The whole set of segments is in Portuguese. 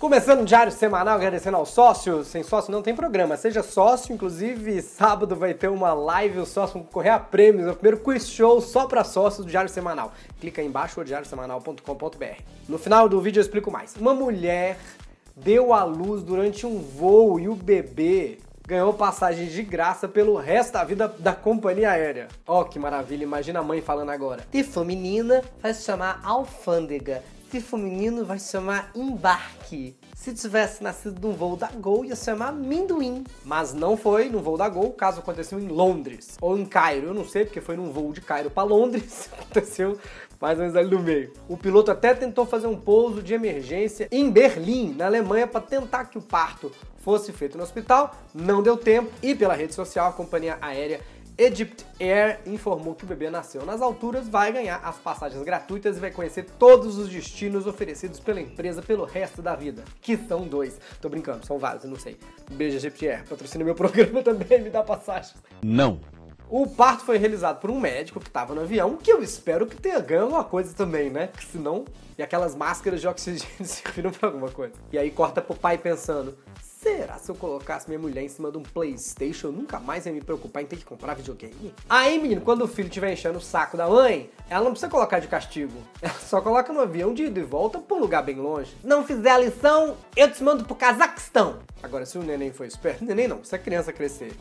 Começando o diário semanal, agradecendo ao sócio. Sem sócio não tem programa. Seja sócio, inclusive sábado vai ter uma live, o sócio concorrer a prêmios. É o primeiro quiz show só para sócios do Diário Semanal. Clica aí embaixo, diariosemanal.com.br. No final do vídeo eu explico mais. Uma mulher deu à luz durante um voo e o bebê ganhou passagem de graça pelo resto da vida da companhia aérea. Ó, oh, que maravilha, imagina a mãe falando agora. Se for menina, vai se chamar alfândega. Se for menino, vai se chamar embarque. Se tivesse nascido num voo da Gol, ia se chamar Minduim. Mas não foi no voo da Gol, o caso aconteceu em Londres. Ou em Cairo, eu não sei, porque foi num voo de Cairo para Londres. aconteceu mais ou menos ali no meio. O piloto até tentou fazer um pouso de emergência em Berlim, na Alemanha, para tentar que o parto fosse feito no hospital. Não deu tempo e pela rede social a companhia aérea Egypt Air informou que o bebê nasceu nas alturas, vai ganhar as passagens gratuitas e vai conhecer todos os destinos oferecidos pela empresa pelo resto da vida. Que são dois. Tô brincando, são vários, eu não sei. Beijo, Egypt Air. Patrocina meu programa também, me dá passagem. Não. O parto foi realizado por um médico que estava no avião, que eu espero que tenha ganho alguma coisa também, né? Que senão. E aquelas máscaras de oxigênio serviram pra alguma coisa. E aí corta pro pai pensando: Será se eu colocasse minha mulher em cima de um Playstation, eu nunca mais ia me preocupar em ter que comprar videogame? Aí, menino, quando o filho estiver enchendo o saco da mãe, ela não precisa colocar de castigo. Ela só coloca no avião de ida e volta pra um lugar bem longe. Não fizer a lição, eu te mando pro Cazaquistão. Agora, se o neném for esperto, neném não, se a criança crescer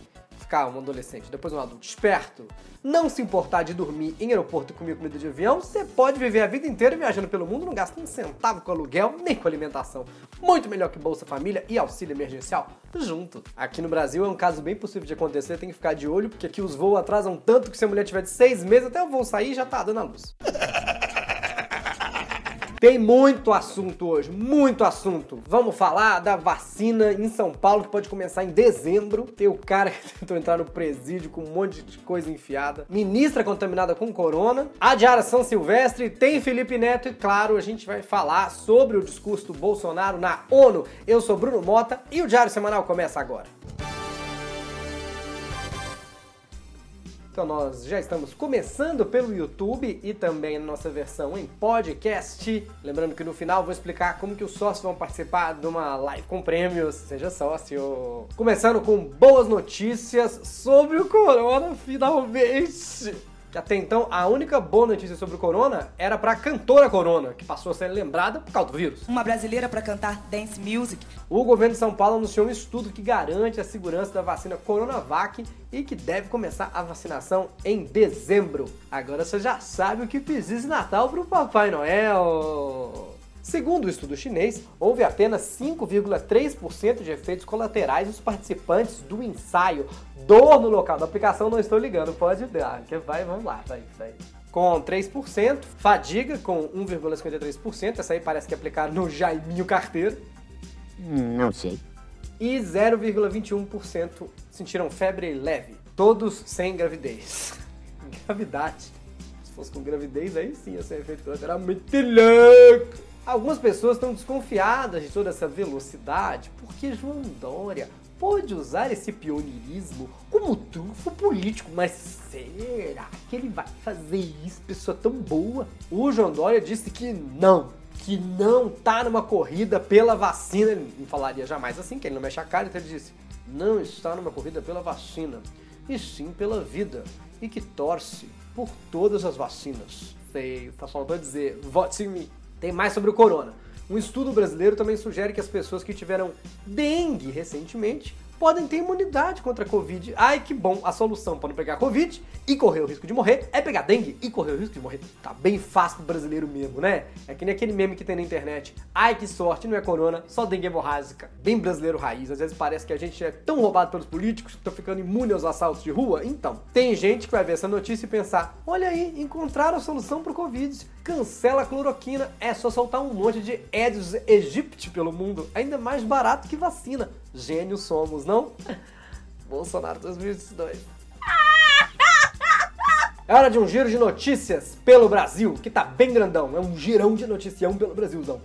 ficar um adolescente, depois um adulto esperto, não se importar de dormir em aeroporto e comer comida de avião, você pode viver a vida inteira viajando pelo mundo, não gasta um centavo com aluguel nem com alimentação. Muito melhor que Bolsa Família e auxílio emergencial junto. Aqui no Brasil é um caso bem possível de acontecer, tem que ficar de olho, porque aqui os voos atrasam tanto que se a mulher tiver de seis meses, até o voo sair já tá dando a luz. Tem muito assunto hoje, muito assunto. Vamos falar da vacina em São Paulo que pode começar em dezembro. Tem o cara que tentou entrar no presídio com um monte de coisa enfiada. Ministra contaminada com corona. A Diária São Silvestre. Tem Felipe Neto e, claro, a gente vai falar sobre o discurso do Bolsonaro na ONU. Eu sou Bruno Mota e o Diário Semanal começa agora. Então nós já estamos começando pelo YouTube e também na nossa versão em podcast. Lembrando que no final vou explicar como que os sócios vão participar de uma live com prêmios. Seja sócio! Começando com boas notícias sobre o Corona, finalmente! Que até então a única boa notícia sobre o corona era para a cantora Corona, que passou a ser lembrada por causa do vírus. Uma brasileira para cantar dance music. O governo de São Paulo anunciou um estudo que garante a segurança da vacina Coronavac e que deve começar a vacinação em dezembro. Agora você já sabe o que fiz esse Natal pro Papai Noel. Segundo o estudo chinês, houve apenas 5,3% de efeitos colaterais nos participantes do ensaio. Dor no local da aplicação, não estou ligando, pode dar. Que vai, vamos lá, vai, vai. Com 3%, fadiga com 1,53%, essa aí parece que é aplicada no Jaiminho Carteiro. Não sei. E 0,21% sentiram febre leve, todos sem gravidez. Gravidade. Se fosse com gravidez, aí sim ia ser efeito muito louco. Algumas pessoas estão desconfiadas de toda essa velocidade porque João Dória pode usar esse pioneirismo como trunfo político, mas será que ele vai fazer isso, pessoa tão boa? O João Dória disse que não, que não tá numa corrida pela vacina. Ele não falaria jamais assim, que ele não mexe a cara, então ele disse: não está numa corrida pela vacina, e sim pela vida, e que torce por todas as vacinas. Sei, só faltou dizer, vote em mim. Tem mais sobre o corona. Um estudo brasileiro também sugere que as pessoas que tiveram dengue recentemente podem ter imunidade contra a Covid. Ai, que bom! A solução para não pegar Covid e correr o risco de morrer é pegar dengue e correr o risco de morrer. Tá bem fácil brasileiro mesmo, né? É que nem aquele meme que tem na internet. Ai, que sorte, não é corona, só dengue hemorrágica. Bem brasileiro raiz. Às vezes parece que a gente é tão roubado pelos políticos que estão ficando imune aos assaltos de rua. Então, tem gente que vai ver essa notícia e pensar: olha aí, encontraram a solução pro Covid. Cancela a cloroquina, é só soltar um monte de Aedes aegypti pelo mundo, ainda mais barato que vacina. Gênios somos, não? Bolsonaro 2022. É hora de um giro de notícias pelo Brasil, que tá bem grandão. É um girão de noticião pelo Brasilzão.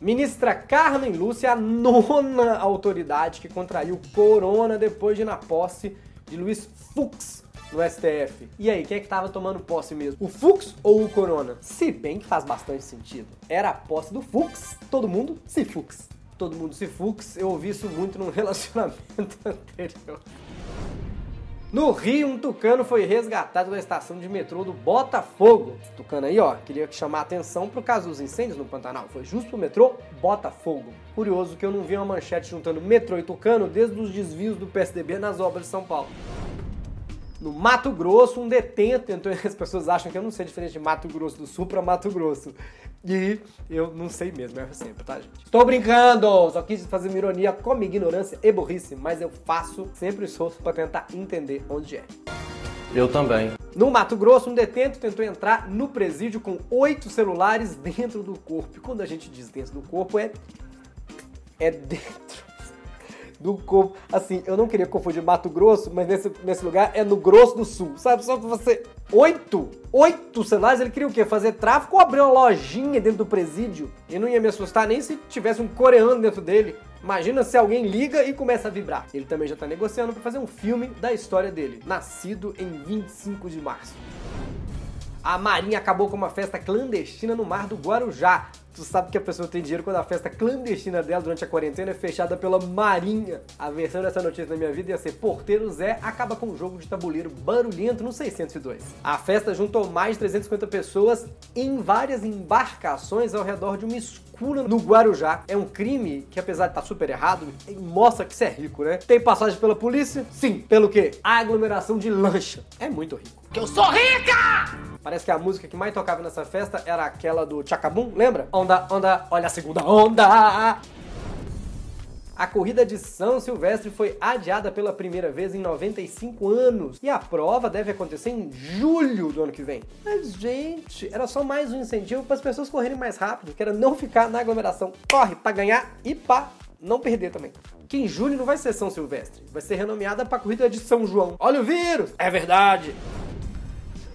Ministra Carmen Lúcia, a nona autoridade que contraiu corona depois de na posse de Luiz Fux, no STF. E aí, quem é que tava tomando posse mesmo? O Fux ou o Corona? Se bem que faz bastante sentido. Era a posse do Fux, todo mundo se Fux. Todo mundo se Fux, eu ouvi isso muito num relacionamento anterior. No Rio, um tucano foi resgatado da estação de metrô do Botafogo. Esse tucano aí, ó, queria chamar a atenção pro caso dos incêndios no Pantanal. Foi justo pro metrô Botafogo. Curioso que eu não vi uma manchete juntando metrô e tucano desde os desvios do PSDB nas obras de São Paulo. No Mato Grosso, um detento tentou. As pessoas acham que eu não sei diferente de Mato Grosso do Sul para Mato Grosso. E eu não sei mesmo, erro sempre, tá, gente? Estou brincando! Só quis fazer uma ironia com minha ignorância e burrice, mas eu faço sempre o esforço para tentar entender onde é. Eu também. No Mato Grosso, um detento tentou entrar no presídio com oito celulares dentro do corpo. E quando a gente diz dentro do corpo, é. é dentro do. Assim, eu não queria confundir Mato Grosso, mas nesse, nesse lugar é no Grosso do Sul, sabe? Só pra você. Oito! Oito celulares, ele queria o quê? Fazer tráfico ou abrir uma lojinha dentro do presídio? E não ia me assustar nem se tivesse um coreano dentro dele. Imagina se alguém liga e começa a vibrar. Ele também já tá negociando para fazer um filme da história dele, nascido em 25 de março. A Marinha acabou com uma festa clandestina no mar do Guarujá. Tu sabe que a pessoa tem dinheiro quando a festa clandestina dela durante a quarentena é fechada pela Marinha. A versão dessa notícia na minha vida ia ser Porteiro Zé acaba com um jogo de tabuleiro barulhento no 602. A festa juntou mais de 350 pessoas em várias embarcações ao redor de uma escuna no Guarujá. É um crime que, apesar de estar super errado, mostra que você é rico, né? Tem passagem pela polícia? Sim. Pelo quê? Aglomeração de lancha. É muito rico. Que eu sou rica! Parece que a música que mais tocava nessa festa era aquela do Chacabum, lembra? Onda, onda, olha a segunda onda! A corrida de São Silvestre foi adiada pela primeira vez em 95 anos e a prova deve acontecer em julho do ano que vem. Mas, gente, era só mais um incentivo para as pessoas correrem mais rápido, que era não ficar na aglomeração. Corre para ganhar e para não perder também. Que em julho não vai ser São Silvestre, vai ser renomeada para a corrida de São João. Olha o vírus! É verdade!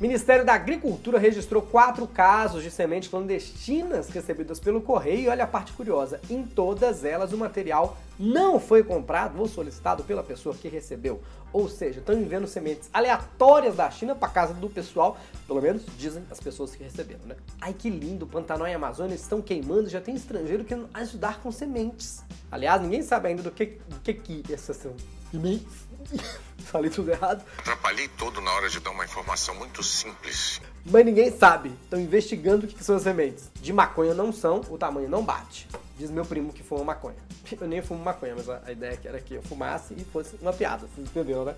Ministério da Agricultura registrou quatro casos de sementes clandestinas recebidas pelo correio. E olha a parte curiosa: em todas elas o material não foi comprado ou solicitado pela pessoa que recebeu. Ou seja, estão enviando sementes aleatórias da China para casa do pessoal, pelo menos dizem as pessoas que receberam, né? Ai que lindo, Pantanal e Amazônia estão queimando, já tem estrangeiro querendo ajudar com sementes. Aliás, ninguém sabe ainda do que do que, que essas são sementes. Falei tudo errado. Atrapalhei todo na hora de dar uma informação muito simples. Mas ninguém sabe. Estão investigando o que são as sementes. De maconha não são, o tamanho não bate. Diz meu primo que fuma maconha. Eu nem fumo maconha, mas a ideia era que eu fumasse e fosse uma piada. Vocês entenderam, né?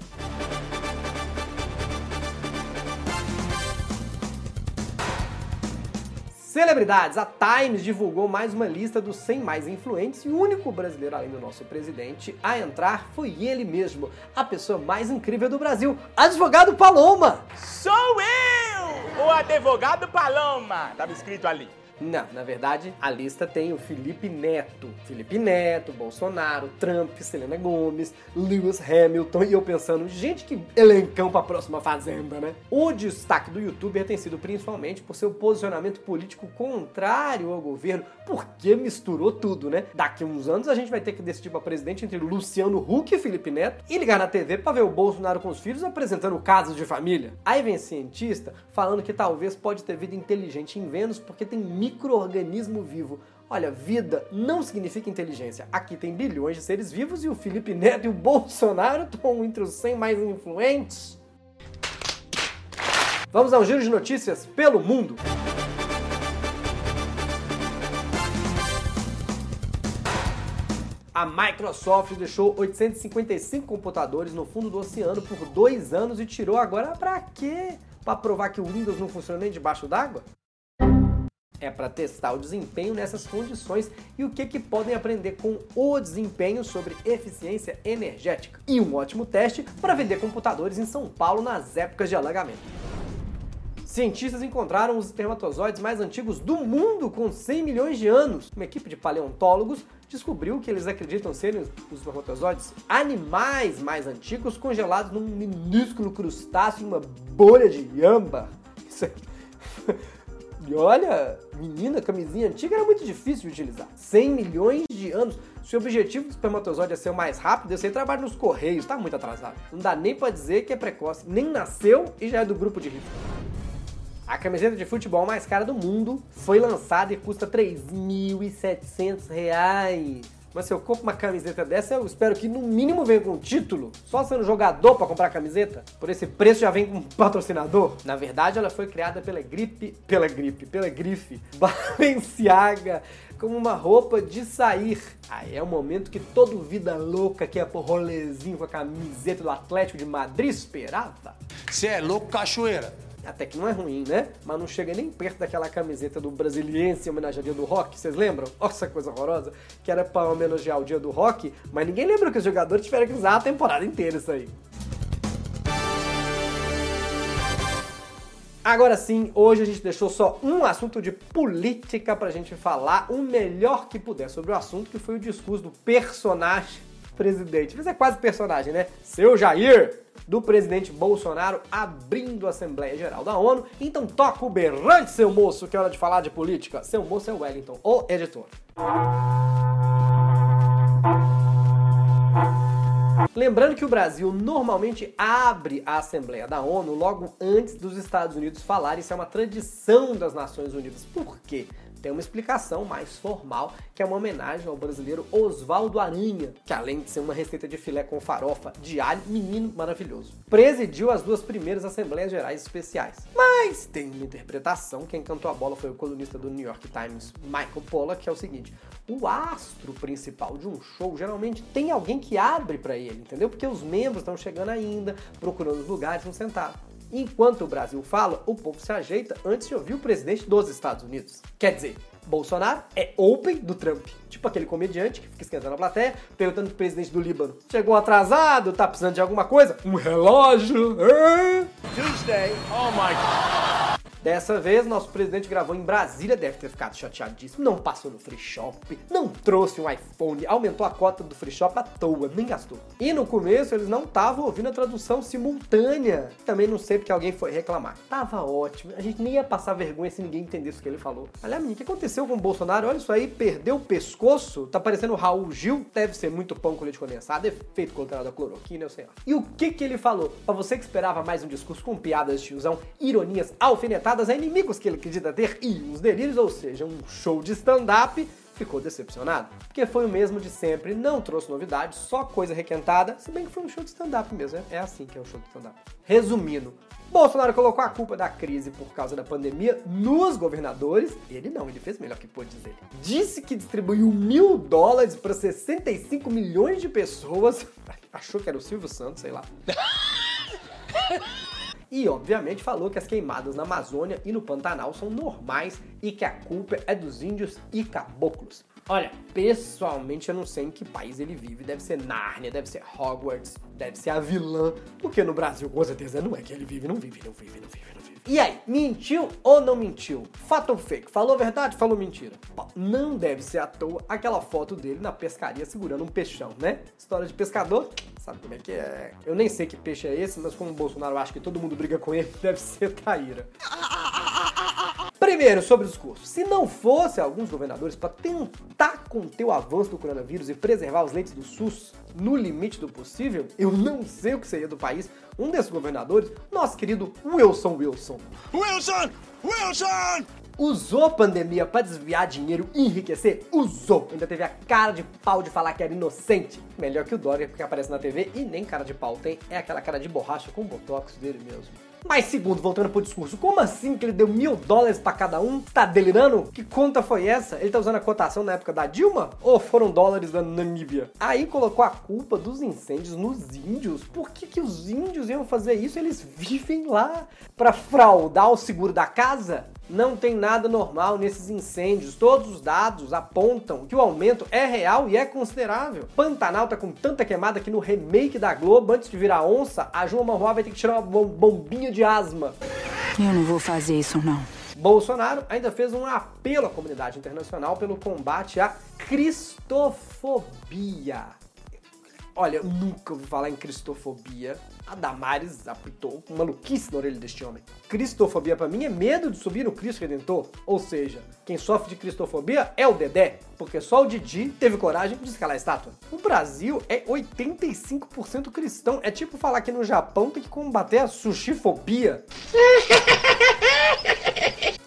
Celebridades. A Times divulgou mais uma lista dos 100 mais influentes e o único brasileiro além do nosso presidente a entrar foi ele mesmo, a pessoa mais incrível do Brasil, advogado Paloma. Sou eu, o advogado Paloma. Tava escrito ali. Não, na verdade, a lista tem o Felipe Neto. Felipe Neto, Bolsonaro, Trump, Selena Gomes, Lewis Hamilton e eu pensando, gente, que elencão pra próxima fazenda, né? O destaque do youtuber tem sido principalmente por seu posicionamento político contrário ao governo, porque misturou tudo, né? Daqui uns anos a gente vai ter que decidir pra presidente entre Luciano Huck e Felipe Neto e ligar na TV pra ver o Bolsonaro com os filhos apresentando casos de família. Aí vem cientista falando que talvez pode ter vida inteligente em Vênus porque tem microorganismo vivo. Olha, vida não significa inteligência. Aqui tem bilhões de seres vivos e o Felipe Neto e o Bolsonaro estão entre os 100 mais influentes. Vamos ao giro de notícias pelo mundo. A Microsoft deixou 855 computadores no fundo do oceano por dois anos e tirou agora pra quê? Pra provar que o Windows não funciona nem debaixo d'água? É para testar o desempenho nessas condições e o que, que podem aprender com o desempenho sobre eficiência energética. E um ótimo teste para vender computadores em São Paulo nas épocas de alagamento. Cientistas encontraram os espermatozoides mais antigos do mundo com 100 milhões de anos. Uma equipe de paleontólogos descobriu que eles acreditam serem os espermatozoides animais mais antigos congelados num minúsculo crustáceo, uma bolha de âmbar. Isso é... E olha, menina, camisinha antiga era muito difícil de utilizar. 100 milhões de anos. Se o objetivo do espermatozoide é ser o mais rápido, eu sei trabalho nos correios, tá muito atrasado. Não dá nem pra dizer que é precoce, nem nasceu e já é do grupo de risco. A camiseta de futebol mais cara do mundo foi lançada e custa 3.700 reais. Mas se eu compro uma camiseta dessa, eu espero que no mínimo venha com um título. Só sendo jogador para comprar a camiseta. Por esse preço já vem com um patrocinador. Na verdade, ela foi criada pela gripe, pela gripe, pela grife Balenciaga como uma roupa de sair. Aí é o momento que todo vida louca que é por rolezinho com a camiseta do Atlético de Madrid esperava. Você é louco, cachoeira? Até que não é ruim, né? Mas não chega nem perto daquela camiseta do Brasiliense em homenagem ao Dia do Rock, vocês lembram? Nossa, coisa horrorosa. Que era pra homenagear o Dia do Rock, mas ninguém lembra que os jogadores tiveram que usar a temporada inteira isso aí. Agora sim, hoje a gente deixou só um assunto de política pra gente falar o melhor que puder sobre o assunto, que foi o discurso do personagem presidente. Mas é quase personagem, né? Seu Jair, do presidente Bolsonaro, abrindo a Assembleia Geral da ONU. Então toca o berrante, seu moço, que é hora de falar de política. Seu moço é o Wellington, o editor. Lembrando que o Brasil normalmente abre a Assembleia da ONU logo antes dos Estados Unidos falarem, isso é uma tradição das Nações Unidas. Por quê? Tem uma explicação mais formal, que é uma homenagem ao brasileiro Oswaldo Aranha, que além de ser uma receita de filé com farofa de alho, menino maravilhoso, presidiu as duas primeiras Assembleias Gerais Especiais. Mas tem uma interpretação, quem cantou a bola foi o colunista do New York Times, Michael Pollack, que é o seguinte, o astro principal de um show geralmente tem alguém que abre para ele, entendeu? Porque os membros estão chegando ainda, procurando lugares, estão sentados. Enquanto o Brasil fala, o povo se ajeita antes de ouvir o presidente dos Estados Unidos. Quer dizer, Bolsonaro é open do Trump. Tipo aquele comediante que fica esquentando a plateia, perguntando pro presidente do Líbano: chegou atrasado? Tá precisando de alguma coisa? Um relógio? Tuesday. Oh my God. Dessa vez, nosso presidente gravou em Brasília, deve ter ficado chateadíssimo. Não passou no free shop, não trouxe um iPhone, aumentou a cota do free shop à toa, nem gastou. E no começo eles não estavam ouvindo a tradução simultânea. Também não sei porque alguém foi reclamar. Tava ótimo, a gente nem ia passar vergonha se ninguém entendesse o que ele falou. Aliás, menino, o que aconteceu com o Bolsonaro? Olha isso aí, perdeu o pescoço, tá parecendo o Raul Gil, deve ser muito pão com leite condensado, efeito colateral da cloroquina, eu sei lá. E o que que ele falou? Pra você que esperava mais um discurso com piadas de tiozão, ironias alfinetadas, a inimigos que ele acredita ter e uns delírios, ou seja, um show de stand-up, ficou decepcionado. Porque foi o mesmo de sempre, não trouxe novidades, só coisa requentada, se bem que foi um show de stand-up mesmo, é assim que é o show de stand-up. Resumindo, Bolsonaro colocou a culpa da crise por causa da pandemia nos governadores. Ele não, ele fez melhor que pôde dizer. Disse que distribuiu mil dólares para 65 milhões de pessoas. Achou que era o Silvio Santos, sei lá. E, obviamente, falou que as queimadas na Amazônia e no Pantanal são normais e que a culpa é dos índios e caboclos. Olha, pessoalmente eu não sei em que país ele vive. Deve ser Nárnia, deve ser Hogwarts, deve ser a vilã. Porque no Brasil, com certeza, não é que ele vive, não vive, não vive, não vive, não vive. E aí, mentiu ou não mentiu? Fato ou fake? Falou verdade? Falou mentira? Não deve ser à toa aquela foto dele na pescaria segurando um peixão, né? História de pescador, sabe como é que é? Eu nem sei que peixe é esse, mas como o Bolsonaro acha que todo mundo briga com ele, deve ser traíra. Primeiro, sobre o discurso. Se não fosse alguns governadores para tentar conter o avanço do coronavírus e preservar os leitos do SUS no limite do possível, eu não sei o que seria do país. Um desses governadores, nosso querido Wilson Wilson. Wilson! Wilson! Usou a pandemia para desviar dinheiro e enriquecer? Usou! Ainda teve a cara de pau de falar que era inocente. Melhor que o Dória, porque aparece na TV e nem cara de pau tem, é aquela cara de borracha com botox dele mesmo. Mas segundo, voltando pro discurso, como assim que ele deu mil dólares para cada um? Tá delirando? Que conta foi essa? Ele tá usando a cotação na época da Dilma? Ou foram dólares da Namíbia? Aí colocou a culpa dos incêndios nos índios. Por que, que os índios iam fazer isso? Eles vivem lá para fraudar o seguro da casa? Não tem nada normal nesses incêndios. Todos os dados apontam que o aumento é real e é considerável. Pantanal tá com tanta queimada que no remake da Globo, antes de virar onça, a João Manhuá vai ter que tirar uma bombinha de asma. Eu não vou fazer isso, não. Bolsonaro ainda fez um apelo à comunidade internacional pelo combate à cristofobia. Olha, eu nunca ouvi falar em cristofobia. A Damares apitou maluquice na orelha deste homem. Cristofobia pra mim é medo de subir no Cristo Redentor. Ou seja, quem sofre de cristofobia é o Dedé, porque só o Didi teve coragem de escalar a estátua. O Brasil é 85% cristão. É tipo falar que no Japão tem que combater a sushifobia.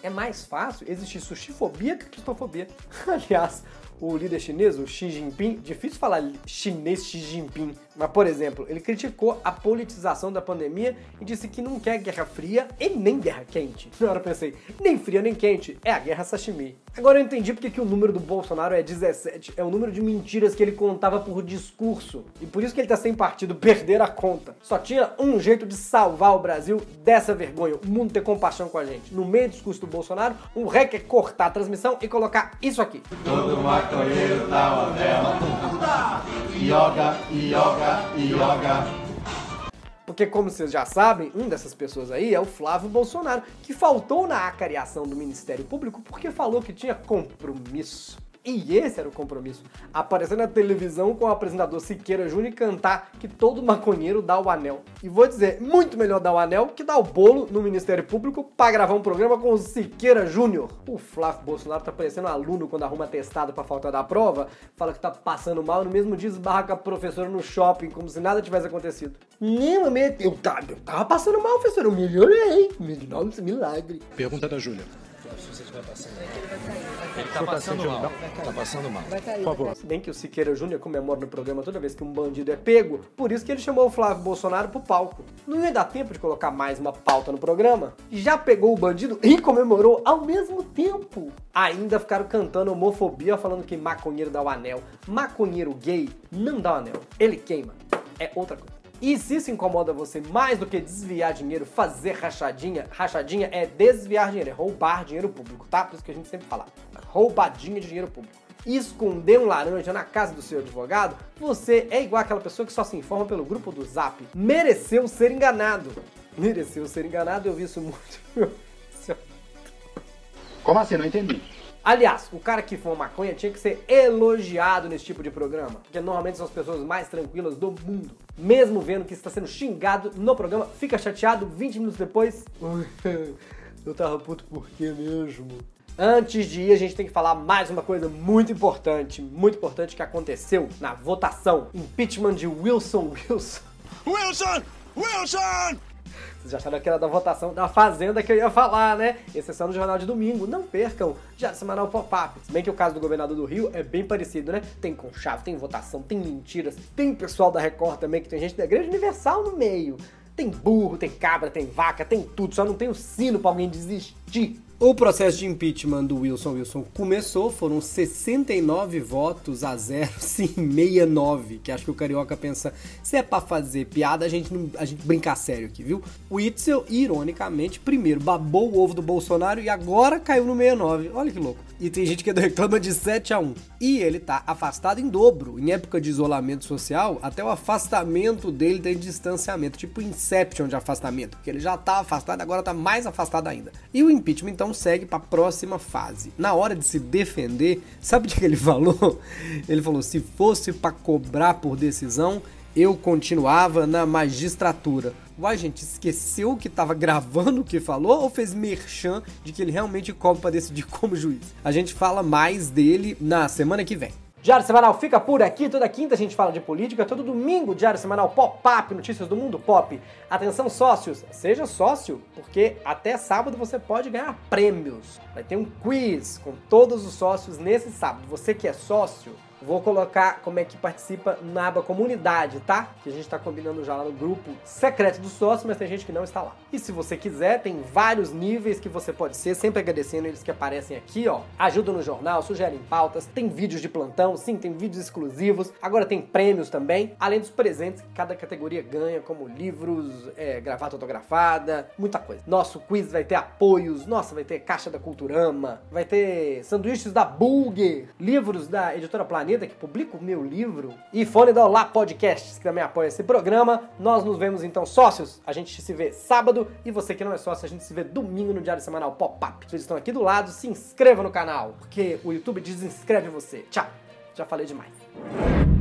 É mais fácil existir sushifobia que cristofobia. Aliás, o líder chinês, o Xi Jinping, difícil falar chinês Xi Jinping, mas por exemplo, ele criticou a politização da pandemia e disse que não quer guerra fria e nem guerra quente. Na hora eu pensei, nem fria nem quente, é a guerra sashimi. Agora eu entendi porque que o número do Bolsonaro é 17, é o número de mentiras que ele contava por discurso. E por isso que ele tá sem partido, perder a conta. Só tinha um jeito de salvar o Brasil dessa vergonha, o mundo ter compaixão com a gente. No meio do discurso do Bolsonaro, o REC é cortar a transmissão e colocar isso aqui. Todo maconheiro tá uma vela. Yoga, yoga, yoga. Porque, como vocês já sabem, um dessas pessoas aí é o Flávio Bolsonaro, que faltou na acariação do Ministério Público porque falou que tinha compromisso. E esse era o compromisso. Aparecer na televisão com o apresentador Siqueira Júnior e cantar que todo maconheiro dá o anel. E vou dizer, muito melhor dar o anel que dar o bolo no Ministério Público para gravar um programa com o Siqueira Júnior. O Flávio Bolsonaro tá parecendo um aluno quando arruma testado para faltar da prova, fala que tá passando mal, no mesmo dia esbarra com a professora no shopping, como se nada tivesse acontecido. Não, eu, eu, tava, eu tava passando mal, professor, eu melhorei. Nossa, milagre. Pergunta da Júlia. Ele tá passando mal. Tá passando mal. Por favor. Se bem que o Siqueira Júnior comemora no programa toda vez que um bandido é pego, por isso que ele chamou o Flávio Bolsonaro pro palco. Não ia dar tempo de colocar mais uma pauta no programa? Já pegou o bandido e comemorou ao mesmo tempo. Ainda ficaram cantando homofobia falando que maconheiro dá o anel. Maconheiro gay não dá o anel. Ele queima. É outra coisa. E se isso incomoda você mais do que desviar dinheiro, fazer rachadinha, rachadinha é desviar dinheiro, é roubar dinheiro público, tá? Por isso que a gente sempre fala, roubadinha de dinheiro público. Esconder um laranja na casa do seu advogado, você é igual aquela pessoa que só se informa pelo grupo do Zap. Mereceu ser enganado. Mereceu ser enganado, eu vi isso muito. Como assim? Não entendi. Aliás, o cara que fuma maconha tinha que ser elogiado nesse tipo de programa, porque normalmente são as pessoas mais tranquilas do mundo. Mesmo vendo que está sendo xingado no programa, fica chateado 20 minutos depois. Eu tava puto por quê mesmo? Antes de ir, a gente tem que falar mais uma coisa muito importante, muito importante que aconteceu na votação. Impeachment de Wilson Wilson. Wilson! Wilson! Vocês já acharam que era da votação da Fazenda que eu ia falar, né? Exceção no Jornal de Domingo. Não percam, já semanal pop-up. Se bem que o caso do governador do Rio é bem parecido, né? Tem conchave, tem votação, tem mentiras, tem pessoal da Record também, que tem gente da Igreja Universal no meio. Tem burro, tem cabra, tem vaca, tem tudo, só não tem o sino pra alguém desistir. O processo de impeachment do Wilson Wilson começou, foram 69 votos a 0, sim, 69, que acho que o Carioca pensa, se é pra fazer piada, a gente, não, a gente brinca sério aqui, viu? O Itzel, ironicamente, primeiro babou o ovo do Bolsonaro e agora caiu no 69, olha que louco. E tem gente que reclama de 7 a 1. E ele tá afastado em dobro. Em época de isolamento social, até o afastamento dele tem distanciamento, tipo Inception de afastamento, porque ele já tá afastado, agora tá mais afastado ainda. E o impeachment então segue para a próxima fase. Na hora de se defender, sabe o que ele falou? Ele falou: se fosse para cobrar por decisão, eu continuava na magistratura. Uai, gente, esqueceu que tava gravando o que falou ou fez merchan de que ele realmente cobra para decidir como juiz? A gente fala mais dele na semana que vem. Diário Semanal fica por aqui, toda quinta a gente fala de política, todo domingo Diário Semanal Pop-Up, notícias do mundo pop. Atenção sócios, seja sócio, porque até sábado você pode ganhar prêmios. Vai ter um quiz com todos os sócios nesse sábado. Você que é sócio, Vou colocar como é que participa na aba comunidade, tá? Que a gente tá combinando já lá no grupo secreto do sócio, mas tem gente que não está lá. E se você quiser, tem vários níveis que você pode ser, sempre agradecendo eles que aparecem aqui, ó. Ajuda no jornal, sugerem pautas, tem vídeos de plantão, sim, tem vídeos exclusivos. Agora tem prêmios também, além dos presentes que cada categoria ganha, como livros, é, gravata autografada, muita coisa. Nosso quiz vai ter apoios, nossa, vai ter caixa da Culturama, vai ter sanduíches da Bulger, livros da Editora Planeta Planeta, que publica o meu livro, e Fone da Olá Podcasts, que também apoia esse programa. Nós nos vemos então sócios. A gente se vê sábado e você que não é sócio, a gente se vê domingo no Diário Semanal Pop-Up. Vocês estão aqui do lado, se inscreva no canal, porque o YouTube desinscreve você. Tchau. Já falei demais.